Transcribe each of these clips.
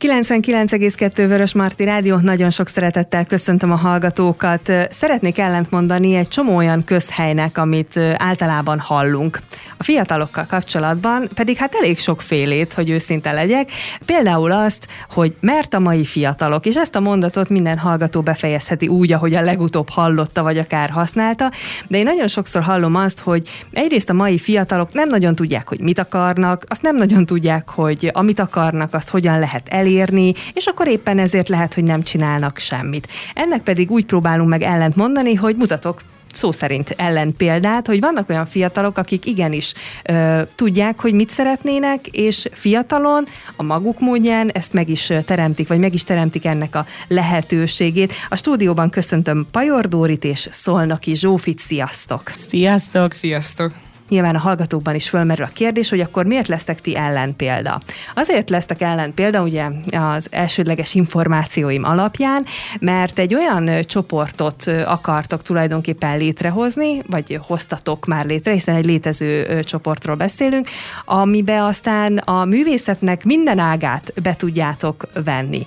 99,2 Vörös Marti Rádió, nagyon sok szeretettel köszöntöm a hallgatókat. Szeretnék ellentmondani egy csomó olyan közhelynek, amit általában hallunk. A fiatalokkal kapcsolatban pedig hát elég sok félét, hogy őszinte legyek. Például azt, hogy mert a mai fiatalok, és ezt a mondatot minden hallgató befejezheti úgy, ahogy a legutóbb hallotta, vagy akár használta, de én nagyon sokszor hallom azt, hogy egyrészt a mai fiatalok nem nagyon tudják, hogy mit akarnak, azt nem nagyon tudják, hogy amit akarnak, azt hogyan lehet elérni, elérni, és akkor éppen ezért lehet, hogy nem csinálnak semmit. Ennek pedig úgy próbálunk meg ellent mondani, hogy mutatok szó szerint ellenpéldát, hogy vannak olyan fiatalok, akik igenis ö, tudják, hogy mit szeretnének, és fiatalon a maguk módján ezt meg is teremtik, vagy meg is teremtik ennek a lehetőségét. A stúdióban köszöntöm Pajor Dórit és Szolnoki Zsófit, sziasztok! Sziasztok! Sziasztok! Nyilván a hallgatókban is fölmerül a kérdés, hogy akkor miért lesztek ti ellenpélda? Azért lesztek ellenpélda, ugye az elsődleges információim alapján, mert egy olyan csoportot akartok tulajdonképpen létrehozni, vagy hoztatok már létre, hiszen egy létező csoportról beszélünk, amibe aztán a művészetnek minden ágát be tudjátok venni.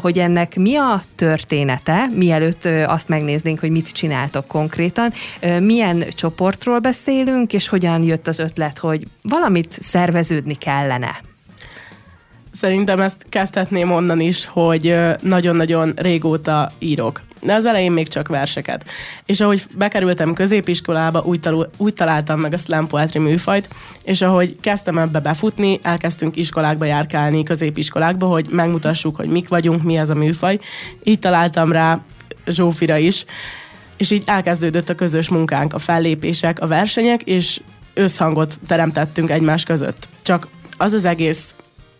Hogy ennek mi a története, mielőtt azt megnéznénk, hogy mit csináltok konkrétan, milyen csoportról beszélünk, és hogyan jött az ötlet, hogy valamit szerveződni kellene? Szerintem ezt kezdhetném onnan is, hogy nagyon-nagyon régóta írok. De az elején még csak verseket. És ahogy bekerültem középiskolába, úgy, talul, úgy találtam meg a slam poetry műfajt, és ahogy kezdtem ebbe befutni, elkezdtünk iskolákba járkálni, középiskolákba, hogy megmutassuk, hogy mik vagyunk, mi az a műfaj. Így találtam rá Zsófira is, és így elkezdődött a közös munkánk, a fellépések, a versenyek, és összhangot teremtettünk egymás között. Csak az az egész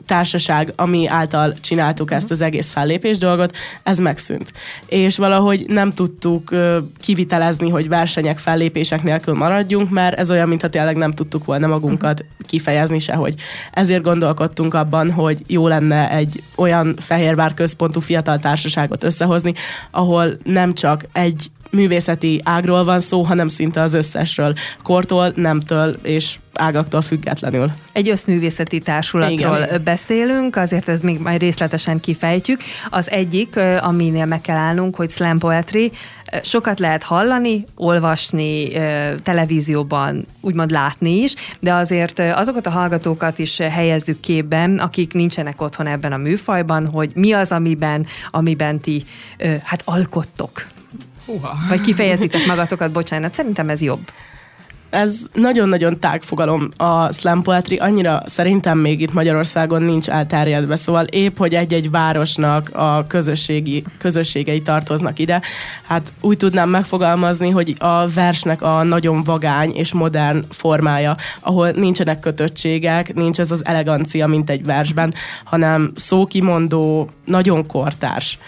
társaság, ami által csináltuk ezt az egész fellépés dolgot, ez megszűnt. És valahogy nem tudtuk kivitelezni, hogy versenyek, fellépések nélkül maradjunk, mert ez olyan, mintha tényleg nem tudtuk volna magunkat kifejezni sehogy. Ezért gondolkodtunk abban, hogy jó lenne egy olyan Fehérvár központú fiatal társaságot összehozni, ahol nem csak egy művészeti ágról van szó, hanem szinte az összesről, kortól, nemtől és ágaktól függetlenül. Egy összművészeti társulatról Igen. beszélünk, azért ez még majd részletesen kifejtjük. Az egyik, aminél meg kell állnunk, hogy slam poetry, sokat lehet hallani, olvasni, televízióban úgymond látni is, de azért azokat a hallgatókat is helyezzük képben, akik nincsenek otthon ebben a műfajban, hogy mi az, amiben, amiben ti hát alkottok. Uha. Vagy kifejezitek magatokat, bocsánat, szerintem ez jobb. Ez nagyon-nagyon tág fogalom a slam poetry, annyira szerintem még itt Magyarországon nincs elterjedve, szóval épp, hogy egy-egy városnak a közösségi, közösségei tartoznak ide, hát úgy tudnám megfogalmazni, hogy a versnek a nagyon vagány és modern formája, ahol nincsenek kötöttségek, nincs ez az elegancia, mint egy versben, hanem szókimondó, nagyon kortárs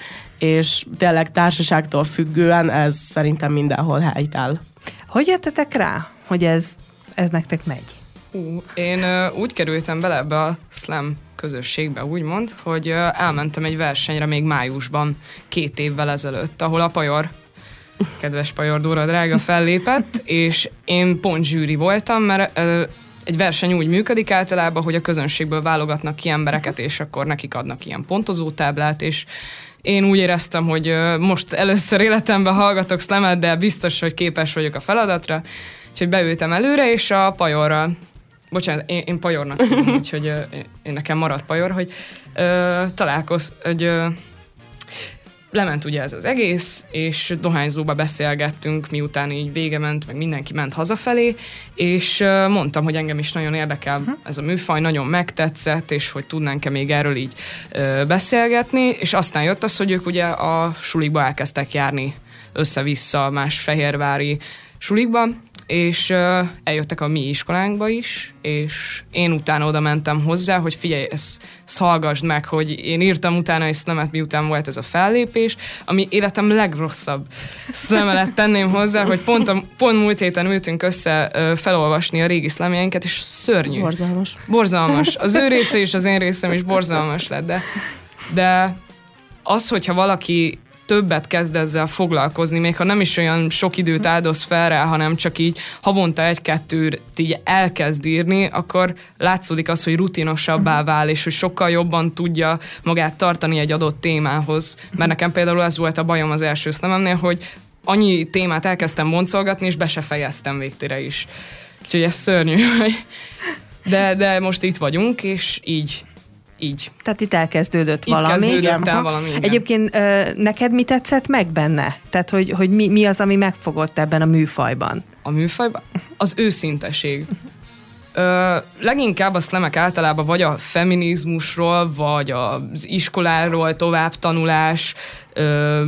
és tényleg társaságtól függően ez szerintem mindenhol helytáll. Hogy jöttetek rá, hogy ez, ez nektek megy? Ú, én uh, úgy kerültem bele ebbe a slam közösségbe, úgymond, hogy uh, elmentem egy versenyre még májusban, két évvel ezelőtt, ahol a Pajor, kedves Pajor Dóra drága fellépett, és én pont zsűri voltam, mert uh, egy verseny úgy működik általában, hogy a közönségből válogatnak ki embereket, és akkor nekik adnak ilyen pontozótáblát, és én úgy éreztem, hogy most először életemben hallgatok szlemet, de biztos, hogy képes vagyok a feladatra, úgyhogy beültem előre, és a pajorral. Bocsánat, én, én pajornak úgyhogy én nekem maradt pajor, hogy ö, találkoz, hogy ö, lement ugye ez az egész, és dohányzóba beszélgettünk, miután így vége ment, meg mindenki ment hazafelé, és mondtam, hogy engem is nagyon érdekel uh-huh. ez a műfaj, nagyon megtetszett, és hogy tudnánk-e még erről így beszélgetni, és aztán jött az, hogy ők ugye a sulikba elkezdtek járni össze-vissza más fehérvári sulikba, és uh, eljöttek a mi iskolánkba is, és én utána oda mentem hozzá, hogy figyelj, ezt, ezt hallgassd meg, hogy én írtam utána egy szlemet, miután volt ez a fellépés, ami életem legrosszabb szlemelet tenném hozzá, hogy pont, a, pont múlt héten ültünk össze uh, felolvasni a régi szlemjeinket, és szörnyű. Borzalmas. Borzalmas. Az ő része is, az én részem is borzalmas lett, de, de az, hogyha valaki többet kezd ezzel foglalkozni, még ha nem is olyan sok időt áldoz fel rá, hanem csak így havonta egy-kettőt így elkezd írni, akkor látszódik az, hogy rutinosabbá vál, és hogy sokkal jobban tudja magát tartani egy adott témához. Mert nekem például ez volt a bajom az első szlememnél, hogy annyi témát elkezdtem boncolgatni, és be se fejeztem végtére is. Úgyhogy ez szörnyű. De, de most itt vagyunk, és így így. Tehát itt elkezdődött Itt valami. kezdődött el valami, igen. Egyébként neked mi tetszett meg benne? Tehát, hogy, hogy mi, mi az, ami megfogott ebben a műfajban? a műfajban, az őszinteség. Ö, leginkább a szlemek általában vagy a feminizmusról, vagy az iskoláról, tovább tanulás, ö,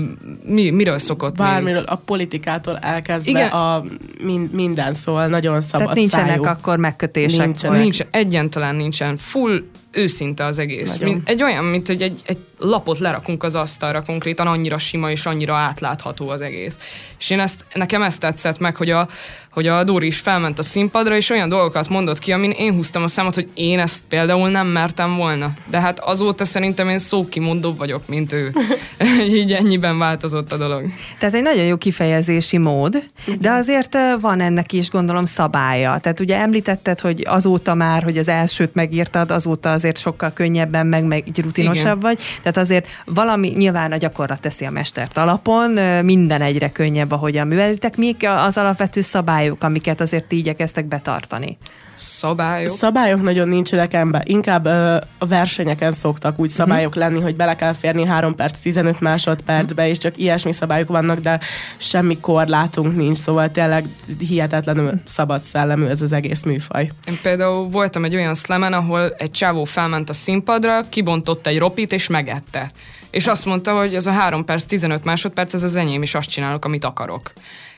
mi, miről szokott még? Bármiről, a politikától elkezdve Igen. a min, minden szól, nagyon szabad Tehát nincsenek szájú. akkor megkötések. Nincsenek. Nincs, egyáltalán nincsen. Full őszinte az egész. Nagyon. Mint, egy olyan, mint hogy egy, egy lapot lerakunk az asztalra konkrétan, annyira sima és annyira átlátható az egész. És én ezt, nekem ezt tetszett meg, hogy a, hogy a Dóri is felment a színpadra, és olyan dolgokat mondott ki, amin én húztam a számot, hogy én ezt például nem mertem volna. De hát azóta szerintem én szókimondóbb vagyok, mint ő. Így ennyiben változott a dolog. Tehát egy nagyon jó kifejezési mód, de azért van ennek is gondolom szabálya. Tehát ugye említetted, hogy azóta már, hogy az elsőt megírtad, azóta azért sokkal könnyebben, meg, meg így rutinosabb Igen. vagy. Tehát azért valami, nyilván a gyakorlat teszi a mestert alapon, minden egyre könnyebb, ahogyan művelitek. Mik az alapvető szabályok, amiket azért igyekeztek betartani? Szabályok. Szabályok nagyon nincsenek ember. Inkább ö, a versenyeken szoktak úgy szabályok lenni, hogy bele kell férni 3 perc, 15 másodpercbe, és csak ilyesmi szabályok vannak, de semmi korlátunk nincs, szóval tényleg hihetetlenül szabad szellemű ez az egész műfaj. Én például voltam egy olyan szlemen, ahol egy csávó felment a színpadra, kibontott egy ropit és megette. És azt mondta, hogy ez a 3 perc, 15 másodperc, ez az enyém, és azt csinálok, amit akarok.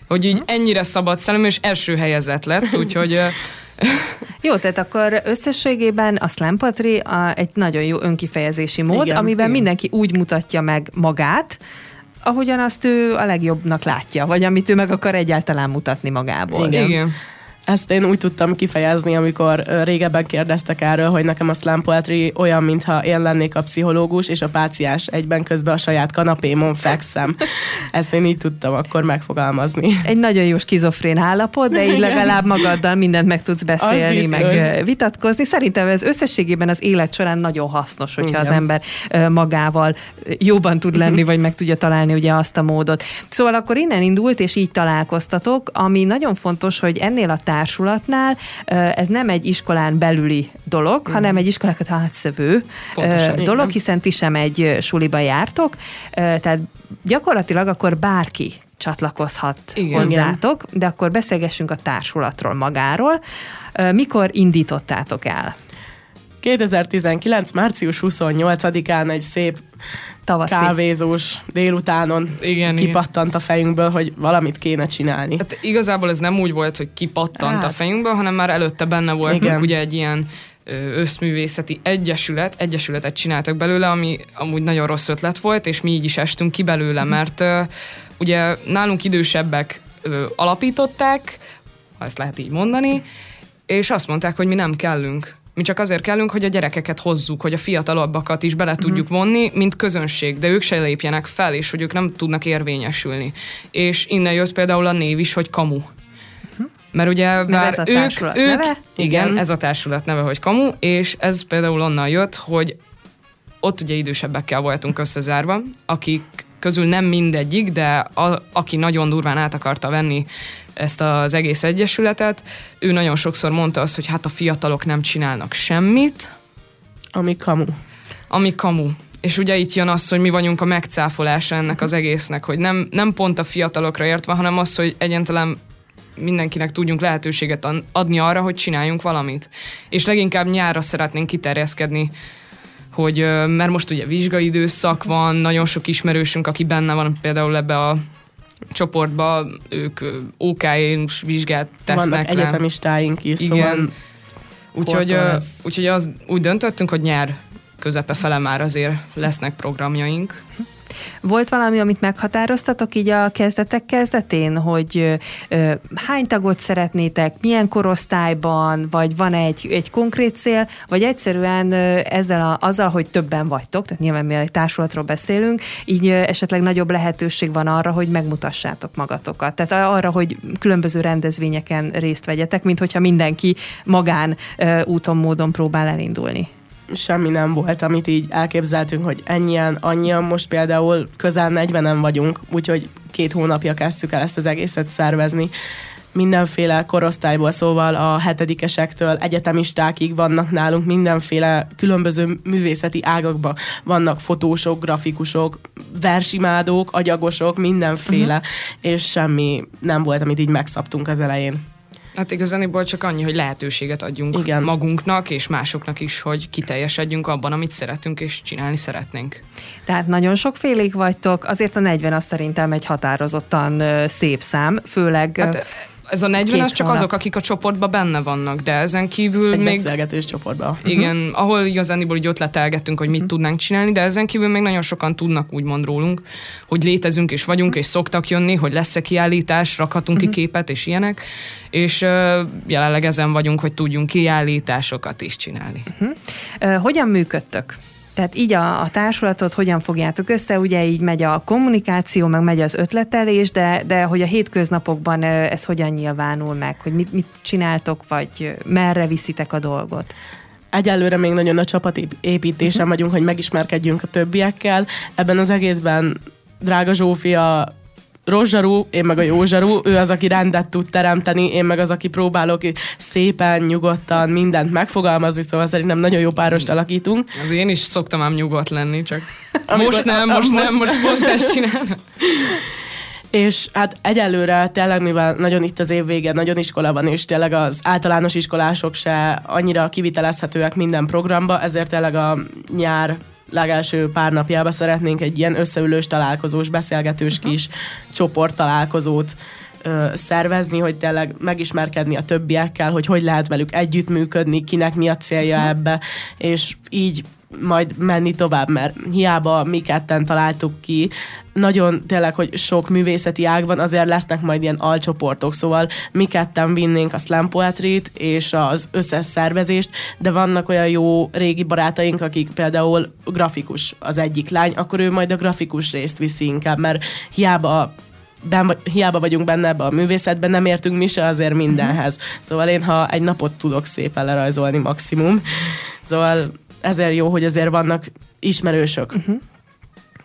Hogy így ennyire szabad szellemű, és első helyezett lett, úgyhogy Jó, tehát akkor összességében a slam poetry a, egy nagyon jó önkifejezési mód, Igen, amiben igen. mindenki úgy mutatja meg magát, ahogyan azt ő a legjobbnak látja, vagy amit ő meg akar egyáltalán mutatni magából. Igen. igen. Ezt én úgy tudtam kifejezni, amikor régebben kérdeztek erről, hogy nekem a slam poetry olyan, mintha én lennék a pszichológus, és a páciás egyben közben a saját kanapémon fekszem. Ezt én így tudtam akkor megfogalmazni. Egy nagyon jó skizofrén állapot, de így legalább magaddal mindent meg tudsz beszélni, biztos. meg vitatkozni. Szerintem ez összességében az élet során nagyon hasznos, hogyha Igen. az ember magával ö, jóban tud lenni, vagy meg tudja találni ugye azt a módot. Szóval akkor innen indult, és így találkoztatok, ami nagyon fontos, hogy ennél a társulatnál ez nem egy iskolán belüli dolog, hanem egy iskolákat átszövő Pontosan. dolog, hiszen ti sem egy suliba jártok, tehát gyakorlatilag akkor bárki csatlakozhat Igen. hozzátok, de akkor beszélgessünk a társulatról magáról. Mikor indítottátok el? 2019. március 28-án egy szép Tavaszi. kávézós délutánon Igen, kipattant a fejünkből, hogy valamit kéne csinálni. Hát igazából ez nem úgy volt, hogy kipattant Hát. a fejünkből, hanem már előtte benne voltunk, Igen. ugye egy ilyen összművészeti egyesület, egyesületet csináltak belőle, ami amúgy nagyon rossz ötlet volt, és mi így is estünk ki belőle, mert ö, ugye nálunk idősebbek alapították, ha ezt lehet így mondani, és azt mondták, hogy mi nem kellünk. Mi csak azért kellünk, hogy a gyerekeket hozzuk, hogy a fiatalabbakat is bele tudjuk vonni, mint közönség, de ők se lépjenek fel, és hogy ők nem tudnak érvényesülni. És innen jött például a név is, hogy kamu. Mert ugye bár ez a ők, ők neve? igen, Igen. ez a társulat neve, hogy kamu, és ez például onnan jött, hogy ott ugye idősebbekkel voltunk összezárva, akik közül nem mindegyik, de a, aki nagyon durván át akarta venni ezt az egész egyesületet, ő nagyon sokszor mondta azt, hogy hát a fiatalok nem csinálnak semmit, Ami kamu. ami kamu. És ugye itt jön az, hogy mi vagyunk a megcáfolása ennek az egésznek, hogy nem, nem pont a fiatalokra értve, hanem az, hogy egyáltalán mindenkinek tudjunk lehetőséget adni arra, hogy csináljunk valamit. És leginkább nyárra szeretnénk kiterjeszkedni, hogy, mert most ugye vizsgai időszak van, nagyon sok ismerősünk, aki benne van például ebbe a csoportba, ők OK-s vizsgát tesznek Vannak le. egyetemistáink is, Igen. szóval Úgyhogy, úgyhogy az, úgy döntöttünk, hogy nyár közepe fele már azért lesznek programjaink. Volt valami, amit meghatároztatok így a kezdetek kezdetén, hogy ö, hány tagot szeretnétek, milyen korosztályban, vagy van egy, egy konkrét cél, vagy egyszerűen ö, ezzel a, azzal, hogy többen vagytok, tehát nyilván mi egy társulatról beszélünk, így ö, esetleg nagyobb lehetőség van arra, hogy megmutassátok magatokat. Tehát arra, hogy különböző rendezvényeken részt vegyetek, mint hogyha mindenki magán ö, úton, módon próbál elindulni semmi nem volt, amit így elképzeltünk, hogy ennyien, annyian, most például közel 40-en vagyunk, úgyhogy két hónapja kezdtük el ezt az egészet szervezni. Mindenféle korosztályból, szóval a hetedikesektől egyetemistákig vannak nálunk mindenféle különböző művészeti ágakban vannak fotósok, grafikusok, versimádók, agyagosok, mindenféle, uh-huh. és semmi nem volt, amit így megszabtunk az elején. Hát igazániból csak annyi, hogy lehetőséget adjunk Igen. magunknak és másoknak is, hogy kiteljesedjünk abban, amit szeretünk és csinálni szeretnénk. Tehát nagyon sokfélék vagytok, azért a 40 az szerintem egy határozottan szép szám, főleg... Hát, ez a 40 az csak azok, akik a csoportban benne vannak, de ezen kívül Egy még... beszélgetős csoportban. Igen, uh-huh. ahol igazániból így ott letelgettünk, hogy mit uh-huh. tudnánk csinálni, de ezen kívül még nagyon sokan tudnak úgymond rólunk, hogy létezünk és vagyunk, és szoktak jönni, hogy lesz-e kiállítás, rakhatunk uh-huh. ki képet és ilyenek, és uh, jelenleg ezen vagyunk, hogy tudjunk kiállításokat is csinálni. Uh-huh. Uh, hogyan működtök? Tehát így a, a társulatot hogyan fogjátok össze, ugye így megy a kommunikáció, meg megy az ötletelés, de, de hogy a hétköznapokban ez hogyan nyilvánul meg, hogy mit, mit csináltok, vagy merre viszitek a dolgot? Egyelőre még nagyon a csapatépítésen mhm. vagyunk, hogy megismerkedjünk a többiekkel. Ebben az egészben drága Zsófia rozsarú, én meg a józsarú, ő az, aki rendet tud teremteni, én meg az, aki próbálok szépen, nyugodtan mindent megfogalmazni, szóval szerintem nagyon jó párost alakítunk. Az én is szoktam ám nyugodt lenni, csak Amikor, most nem, most, most nem, most pont ezt csinálom. És hát egyelőre tényleg, mivel nagyon itt az év vége, nagyon iskola van, és tényleg az általános iskolások se annyira kivitelezhetőek minden programba, ezért tényleg a nyár legelső pár napjába szeretnénk egy ilyen összeülős találkozós, beszélgetős uh-huh. kis csoport találkozót ö, szervezni, hogy tényleg megismerkedni a többiekkel, hogy hogy lehet velük együttműködni, kinek mi a célja uh-huh. ebbe, és így majd menni tovább, mert hiába mi ketten találtuk ki, nagyon tényleg, hogy sok művészeti ág van, azért lesznek majd ilyen alcsoportok, szóval mi ketten vinnénk a slam poetry és az összes szervezést, de vannak olyan jó régi barátaink, akik például grafikus az egyik lány, akkor ő majd a grafikus részt viszi inkább, mert hiába ben, hiába vagyunk benne ebbe a művészetben, nem értünk mi se azért mindenhez. Szóval én, ha egy napot tudok szépen lerajzolni maximum, szóval ezért jó, hogy azért vannak ismerősök. Uh-huh.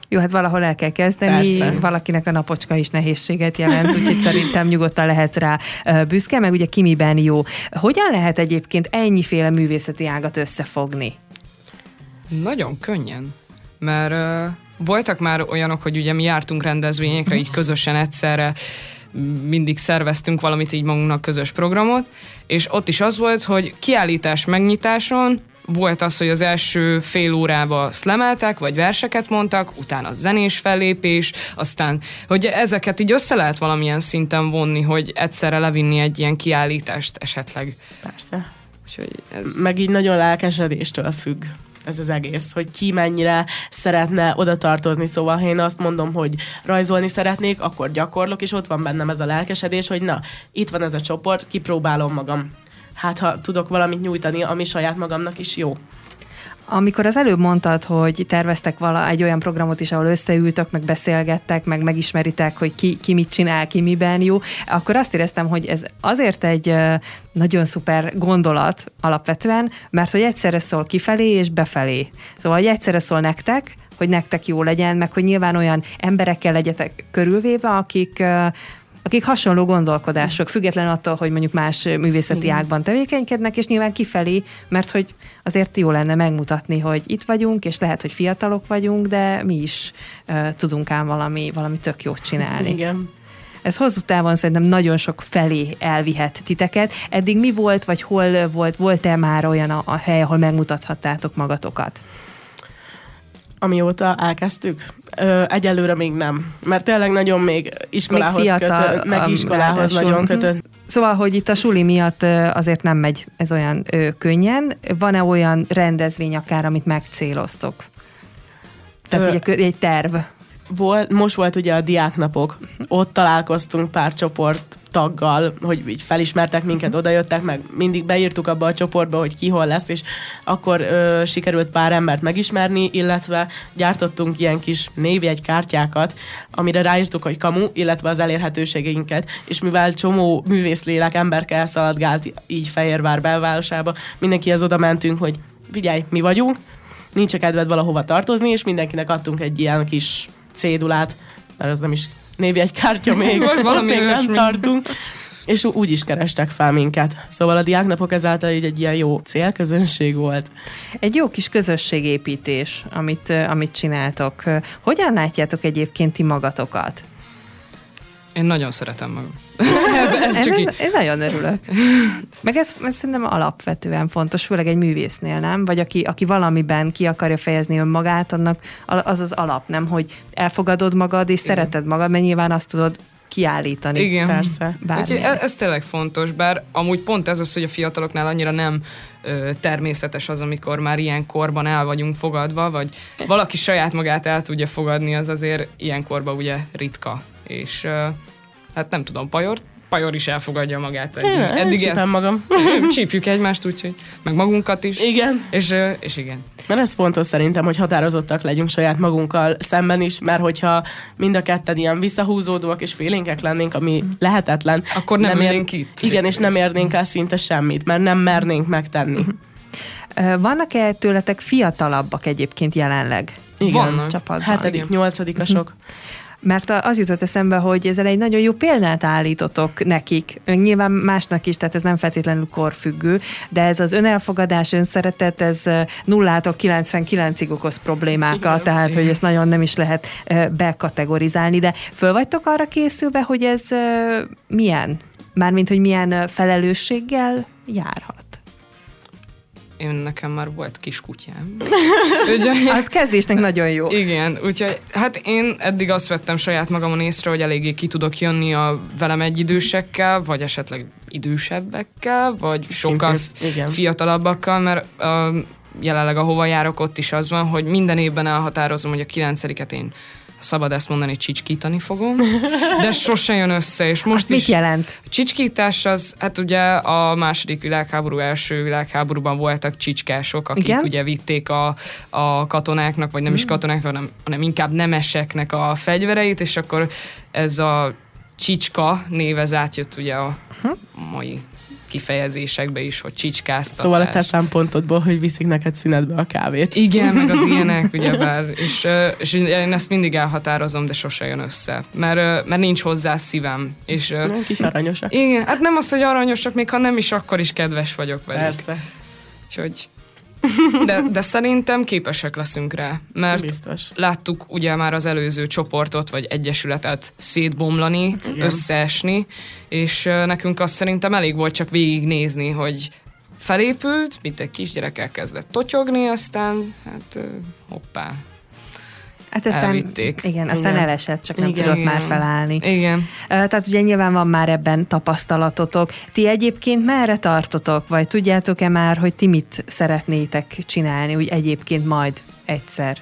Jó, hát valahol el kell kezdeni, Persze. valakinek a napocska is nehézséget jelent, úgyhogy szerintem nyugodtan lehet rá büszke, meg ugye kimiben jó. Hogyan lehet egyébként ennyiféle művészeti ágat összefogni? Nagyon könnyen, mert uh, voltak már olyanok, hogy ugye mi jártunk rendezvényekre így közösen egyszerre, mindig szerveztünk valamit így magunknak közös programot, és ott is az volt, hogy kiállítás megnyitáson volt az, hogy az első fél órába szlemeltek, vagy verseket mondtak, utána zenés fellépés, aztán, hogy ezeket így össze lehet valamilyen szinten vonni, hogy egyszerre levinni egy ilyen kiállítást esetleg. Persze. ez... Meg így nagyon lelkesedéstől függ ez az egész, hogy ki mennyire szeretne oda tartozni. Szóval, ha én azt mondom, hogy rajzolni szeretnék, akkor gyakorlok, és ott van bennem ez a lelkesedés, hogy na, itt van ez a csoport, kipróbálom magam hát ha tudok valamit nyújtani, ami saját magamnak is jó. Amikor az előbb mondtad, hogy terveztek vala egy olyan programot is, ahol összeültök, meg beszélgettek, meg megismeritek, hogy ki, ki mit csinál, ki miben jó, akkor azt éreztem, hogy ez azért egy nagyon szuper gondolat alapvetően, mert hogy egyszerre szól kifelé és befelé. Szóval, hogy egyszerre szól nektek, hogy nektek jó legyen, meg hogy nyilván olyan emberekkel legyetek körülvéve, akik akik hasonló gondolkodások, független attól, hogy mondjuk más művészeti Igen. ágban tevékenykednek, és nyilván kifelé, mert hogy azért jó lenne megmutatni, hogy itt vagyunk, és lehet, hogy fiatalok vagyunk, de mi is uh, tudunk ám valami, valami tök jót csinálni. Igen. Ez hosszú távon szerintem nagyon sok felé elvihet titeket. Eddig mi volt, vagy hol volt, volt-e már olyan a, a hely, ahol megmutathattátok magatokat? Amióta elkezdtük? Ö, egyelőre még nem, mert tényleg nagyon még iskolához még fiatal, kötött, meg iskolához nagyon kötött. Szóval, hogy itt a suli miatt azért nem megy ez olyan ö, könnyen. Van-e olyan rendezvény akár, amit megcéloztok? Tehát Ö, egy, egy terv? Volt, most volt ugye a diáknapok, ott találkoztunk pár csoport taggal, hogy így felismertek minket, odajöttek, meg mindig beírtuk abba a csoportba, hogy ki hol lesz, és akkor ö, sikerült pár embert megismerni, illetve gyártottunk ilyen kis névjegykártyákat, amire ráírtuk, hogy kamu, illetve az elérhetőségeinket, és mivel csomó művészlélek emberke elszaladgált így Fehérvár belvárosába, mindenkihez oda mentünk, hogy figyelj, mi vagyunk, nincs a kedved valahova tartozni, és mindenkinek adtunk egy ilyen kis cédulát, mert az nem is névjegykártya még, Vagy valami még nem tartunk. És úgy is kerestek fel minket. Szóval a diáknapok ezáltal így egy ilyen jó célközönség volt. Egy jó kis közösségépítés, amit, amit csináltok. Hogyan látjátok egyébként ti magatokat? Én nagyon szeretem magam. ez, ez csak én, így. én nagyon örülök. Meg ez, ez szerintem alapvetően fontos, főleg egy művésznél, nem? Vagy aki, aki valamiben ki akarja fejezni önmagát, annak az az alap, nem? Hogy elfogadod magad és Igen. szereted magad, mert nyilván azt tudod kiállítani. Igen. Persze. Úgyhogy ez, ez tényleg fontos, bár amúgy pont ez az, hogy a fiataloknál annyira nem ö, természetes az, amikor már ilyen korban el vagyunk fogadva, vagy valaki saját magát el tudja fogadni, az azért ilyen korban ugye ritka. És hát nem tudom, Pajor, Pajor is elfogadja magát. Eddig, Én, eddig ezt, magam. csípjük egymást, úgyhogy meg magunkat is. Igen. És, és igen. Mert ez fontos szerintem, hogy határozottak legyünk saját magunkkal szemben is, mert hogyha mind a ketten ilyen visszahúzódóak és félénkek lennénk, ami lehetetlen. Akkor nem ülnénk itt. Igen, és nem érnénk el szinte semmit, mert nem mernénk megtenni. Ö, Vannak-e tőletek fiatalabbak egyébként jelenleg? Igen. Vannak. Csapatban. Hetedik, igen. nyolcadikasok. Mert az jutott eszembe, hogy ezzel egy nagyon jó példát állítotok nekik. Nyilván másnak is, tehát ez nem feltétlenül korfüggő, de ez az önelfogadás, önszeretet, ez nullától 99-ig okoz problémákat, Igen. tehát hogy ezt nagyon nem is lehet bekategorizálni, de föl vagytok arra készülve, hogy ez milyen? Mármint, hogy milyen felelősséggel járhat. Én nekem már volt kis kutyám. Úgyhogy, Az kezdésnek nagyon jó. Igen, úgyhogy hát én eddig azt vettem saját magamon észre, hogy eléggé ki tudok jönni a velem egyidősekkel, vagy esetleg idősebbekkel, vagy sokkal Szintén, fiatalabbakkal, mert uh, jelenleg ahova járok, ott is az van, hogy minden évben elhatározom, hogy a kilencediket én szabad ezt mondani, csicskítani fogom, de sose jön össze, és most mit is... jelent? Csicskítás az, hát ugye a második világháború, első világháborúban voltak csicskások, akik Igen? ugye vitték a, a katonáknak, vagy nem is katonáknak, hanem, hanem inkább nemeseknek a fegyvereit, és akkor ez a csicska név ez átjött ugye a mai kifejezésekbe is, hogy csicskáztatás. Szóval a te szempontodból, hogy viszik neked szünetbe a kávét. Igen, meg az ilyenek, ugyebár. És, és én ezt mindig elhatározom, de sose jön össze. Mert, mert nincs hozzá szívem. És, kis aranyosak. igen, hát nem az, hogy aranyosak, még ha nem is, akkor is kedves vagyok velük. Persze, Úgyhogy... De, de szerintem képesek leszünk rá, mert biztos. láttuk ugye már az előző csoportot, vagy egyesületet szétbomlani, Igen. Összeesni, és nekünk azt szerintem elég volt csak végignézni, hogy felépült, mint egy kisgyerek elkezdett totyogni, aztán hát hoppá. Hát aztán, Elvitték. Igen, aztán Igen. elesett, csak nem Igen. tudott már Igen. felállni. Igen. Tehát ugye nyilván van már ebben tapasztalatotok. Ti egyébként merre tartotok, vagy tudjátok-e már, hogy ti mit szeretnétek csinálni, úgy egyébként majd egyszer?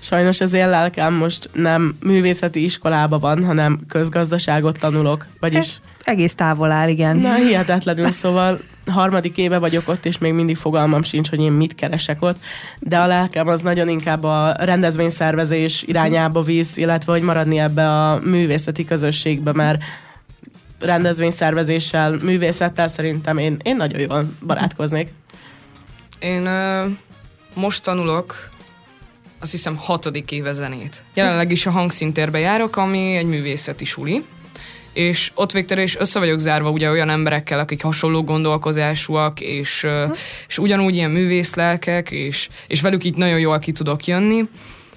Sajnos az én lelkem most nem művészeti iskolába van, hanem közgazdaságot tanulok. Vagyis Ez egész távol áll, igen. Na, hihetetlenül, szóval harmadik éve vagyok ott, és még mindig fogalmam sincs, hogy én mit keresek ott, de a lelkem az nagyon inkább a rendezvényszervezés irányába visz, illetve hogy maradni ebbe a művészeti közösségbe, mert rendezvényszervezéssel, művészettel szerintem én, én nagyon jól barátkoznék. Én ö, most tanulok, azt hiszem hatodik éve zenét. Jelenleg is a hangszintérbe járok, ami egy művészeti suli, és ott végtelen is össze vagyok zárva ugye olyan emberekkel, akik hasonló gondolkozásúak, és, és ugyanúgy ilyen művészlelkek, és, és velük így nagyon jól ki tudok jönni.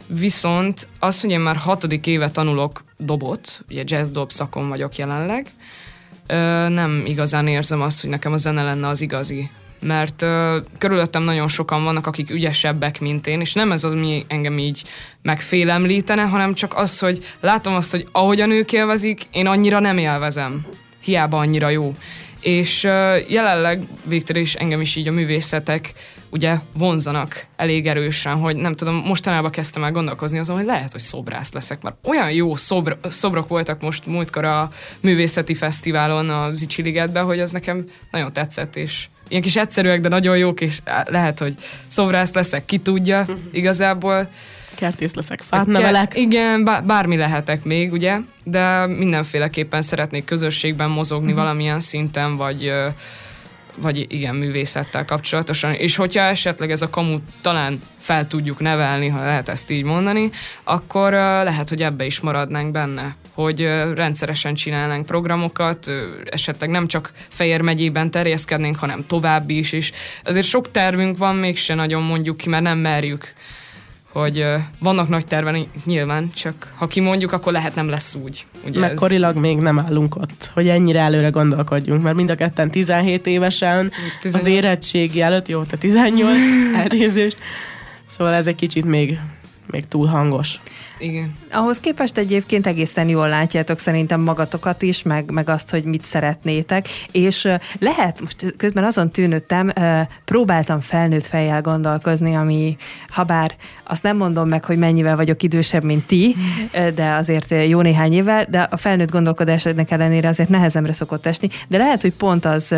Viszont az, hogy én már hatodik éve tanulok dobot, ugye jazz dob szakon vagyok jelenleg, nem igazán érzem azt, hogy nekem a zene lenne az igazi. Mert ö, körülöttem nagyon sokan vannak, akik ügyesebbek, mint én, és nem ez az, ami engem így megfélemlítene, hanem csak az, hogy látom azt, hogy ahogyan ők élvezik, én annyira nem élvezem. Hiába annyira jó. És jelenleg Viktor és engem is így a művészetek ugye vonzanak elég erősen, hogy nem tudom, mostanában kezdtem el gondolkozni azon, hogy lehet, hogy szobrász leszek, mert olyan jó szobr, szobrok voltak most múltkor a művészeti fesztiválon a Zicsiligetben, hogy az nekem nagyon tetszett, és ilyen kis egyszerűek, de nagyon jók, és lehet, hogy szobrász leszek, ki tudja igazából. Kertész leszek, fát nevelek. Igen, bármi lehetek még, ugye, de mindenféleképpen szeretnék közösségben mozogni uh-huh. valamilyen szinten, vagy vagy igen, művészettel kapcsolatosan, és hogyha esetleg ez a kamu talán fel tudjuk nevelni, ha lehet ezt így mondani, akkor lehet, hogy ebbe is maradnánk benne, hogy rendszeresen csinálnánk programokat, esetleg nem csak Fejér megyében terjeszkednénk, hanem további is, és azért sok tervünk van, mégse nagyon mondjuk ki, mert nem merjük hogy vannak nagy terven nyilván, csak ha kimondjuk, akkor lehet nem lesz úgy. Ugye Meg ez... korilag még nem állunk ott, hogy ennyire előre gondolkodjunk, mert mind a ketten 17 évesen 18. az érettségi előtt, jó, te 18, elnézést. Szóval ez egy kicsit még, még túl hangos. Igen. Ahhoz képest egyébként egészen jól látjátok szerintem magatokat is, meg, meg azt, hogy mit szeretnétek, és lehet, most közben azon tűnődtem, próbáltam felnőtt fejjel gondolkozni, ami, ha bár azt nem mondom meg, hogy mennyivel vagyok idősebb, mint ti, de azért jó néhány évvel, de a felnőtt gondolkodás ennek ellenére azért nehezemre szokott esni, de lehet, hogy pont az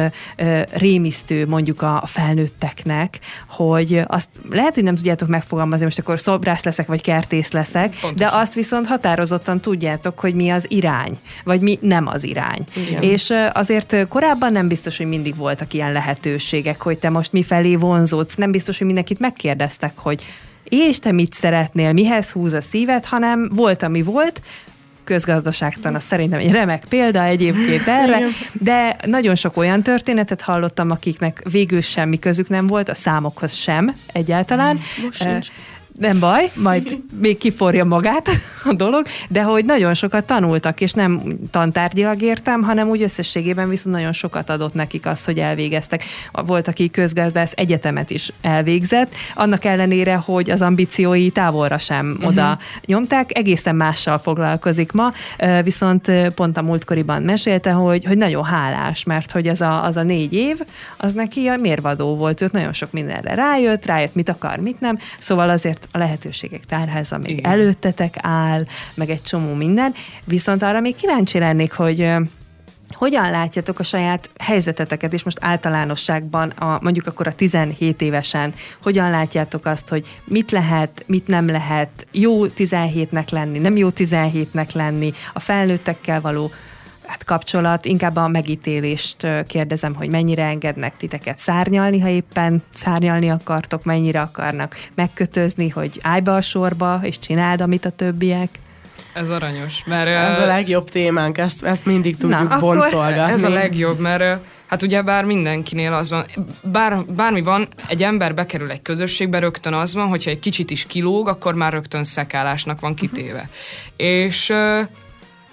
rémisztő mondjuk a felnőtteknek, hogy azt lehet, hogy nem tudjátok megfogalmazni, most akkor szobrász leszek, vagy kertész leszek, Pontosan. de azt viszont határozottan tudjátok, hogy mi az irány, vagy mi nem az irány. Igen. És azért korábban nem biztos, hogy mindig voltak ilyen lehetőségek, hogy te most mi felé vonzódsz, nem biztos, hogy mindenkit megkérdeztek, hogy és te mit szeretnél, mihez húz a szíved, hanem volt, ami volt, közgazdaságtan, az szerintem egy remek példa egyébként erre, de nagyon sok olyan történetet hallottam, akiknek végül semmi közük nem volt, a számokhoz sem egyáltalán. Most uh, nem baj, majd még kiforja magát a dolog, de hogy nagyon sokat tanultak, és nem tantárgyilag értem, hanem úgy összességében viszont nagyon sokat adott nekik az, hogy elvégeztek. Volt, aki közgazdász egyetemet is elvégzett, annak ellenére, hogy az ambíciói távolra sem uh-huh. oda nyomták, egészen mással foglalkozik ma, viszont pont a múltkoriban mesélte, hogy, hogy nagyon hálás, mert hogy az a, az a négy év, az neki a mérvadó volt, őt nagyon sok mindenre rájött, rájött, mit akar, mit nem, szóval azért a lehetőségek tárháza még Igen. előttetek áll, meg egy csomó minden, viszont arra még kíváncsi lennék, hogy hogyan látjátok a saját helyzeteteket, és most általánosságban, a, mondjuk akkor a 17 évesen, hogyan látjátok azt, hogy mit lehet, mit nem lehet jó 17-nek lenni, nem jó 17-nek lenni, a felnőttekkel való hát kapcsolat, inkább a megítélést kérdezem, hogy mennyire engednek titeket szárnyalni, ha éppen szárnyalni akartok, mennyire akarnak megkötözni, hogy állj be a sorba, és csináld, amit a többiek. Ez aranyos, mert... Ez a legjobb témánk, ezt, ezt mindig tudjuk Na, boncolgatni. Ez a legjobb, mert hát ugye bár mindenkinél az van, bár, bármi van, egy ember bekerül egy közösségbe, rögtön az van, hogyha egy kicsit is kilóg, akkor már rögtön szekálásnak van kitéve. És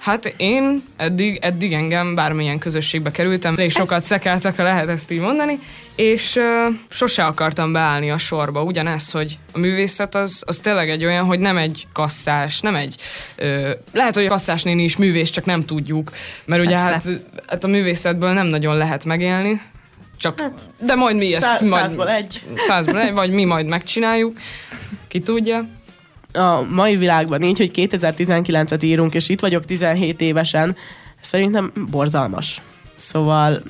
Hát én eddig, eddig engem bármilyen közösségbe kerültem, és sokat szekáltak, ha lehet ezt így mondani, és uh, sose akartam beállni a sorba. Ugyanez, hogy a művészet az, az tényleg egy olyan, hogy nem egy kasszás, nem egy... Uh, lehet, hogy a kasszás néni is művész, csak nem tudjuk, mert ugye hát, hát a művészetből nem nagyon lehet megélni, csak, hát, de majd mi ezt... Szá- majd, százból egy. Százból egy, vagy mi majd megcsináljuk, ki tudja a mai világban így, hogy 2019-et írunk, és itt vagyok 17 évesen, szerintem borzalmas. Szóval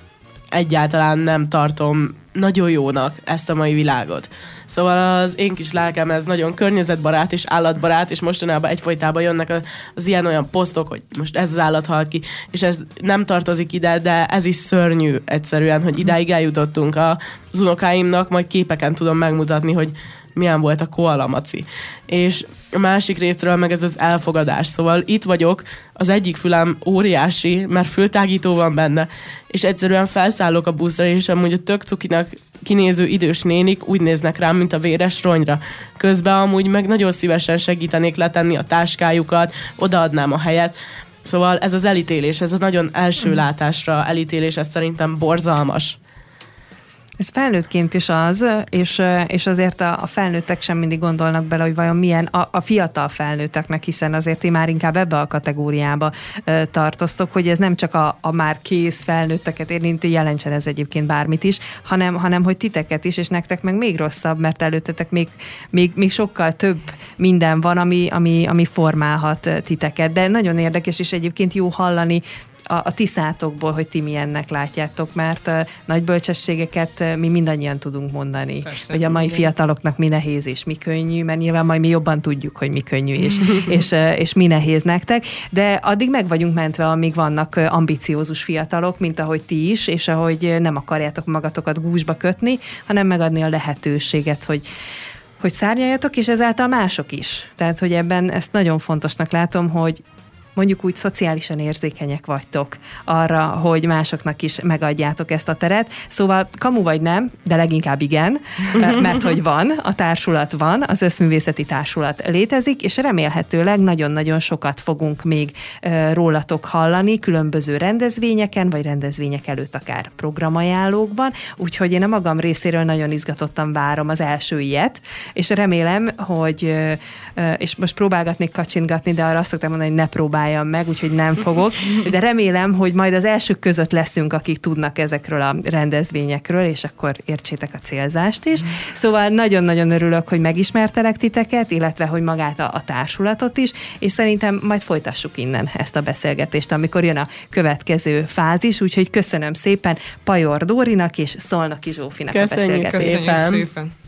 egyáltalán nem tartom nagyon jónak ezt a mai világot. Szóval az én kis lelkem ez nagyon környezetbarát és állatbarát, és mostanában egyfolytában jönnek az, az ilyen-olyan posztok, hogy most ez az állat hal ki, és ez nem tartozik ide, de ez is szörnyű egyszerűen, hogy idáig eljutottunk az unokáimnak, majd képeken tudom megmutatni, hogy milyen volt a koala maci. És a másik részről meg ez az elfogadás. Szóval itt vagyok, az egyik fülem óriási, mert fültágító van benne, és egyszerűen felszállok a buszra, és amúgy a tök cukinak kinéző idős nénik úgy néznek rám, mint a véres ronyra. Közben amúgy meg nagyon szívesen segítenék letenni a táskájukat, odaadnám a helyet. Szóval ez az elítélés, ez a nagyon első látásra elítélés, ez szerintem borzalmas. Ez felnőttként is az, és, és azért a, a felnőttek sem mindig gondolnak bele, hogy vajon milyen a, a fiatal felnőtteknek, hiszen azért ti már inkább ebbe a kategóriába e, tartoztok, hogy ez nem csak a, a már kész felnőtteket érinti, jelentsen ez egyébként bármit is, hanem, hanem hogy titeket is, és nektek meg még rosszabb, mert előttetek még, még, még sokkal több minden van, ami, ami, ami formálhat titeket. De nagyon érdekes, és egyébként jó hallani a, a tisztátokból, hogy ti milyennek látjátok, mert uh, nagy bölcsességeket uh, mi mindannyian tudunk mondani. Persze, hogy a mai igen. fiataloknak mi nehéz és mi könnyű, mert nyilván majd mi jobban tudjuk, hogy mi könnyű és, és, uh, és mi nehéz nektek, de addig meg vagyunk mentve, amíg vannak ambiciózus fiatalok, mint ahogy ti is, és ahogy nem akarjátok magatokat gúzsba kötni, hanem megadni a lehetőséget, hogy hogy szárnyaljatok, és ezáltal mások is. Tehát, hogy ebben ezt nagyon fontosnak látom, hogy mondjuk úgy szociálisan érzékenyek vagytok arra, hogy másoknak is megadjátok ezt a teret. Szóval kamu vagy nem, de leginkább igen, mert hogy van, a társulat van, az összművészeti társulat létezik, és remélhetőleg nagyon-nagyon sokat fogunk még rólatok hallani különböző rendezvényeken, vagy rendezvények előtt akár programajánlókban, úgyhogy én a magam részéről nagyon izgatottan várom az első ilyet, és remélem, hogy, és most próbálgatnék kacsingatni, de arra azt szoktam mondani, hogy ne próbálj próbáljam meg, úgyhogy nem fogok, de remélem, hogy majd az elsők között leszünk, akik tudnak ezekről a rendezvényekről, és akkor értsétek a célzást is. Szóval nagyon-nagyon örülök, hogy megismertelek titeket, illetve, hogy magát a, a társulatot is, és szerintem majd folytassuk innen ezt a beszélgetést, amikor jön a következő fázis, úgyhogy köszönöm szépen Pajor Dórinak és Szolnoki Zsófinak Köszönjük a beszélgetést. Köszönjük szépen.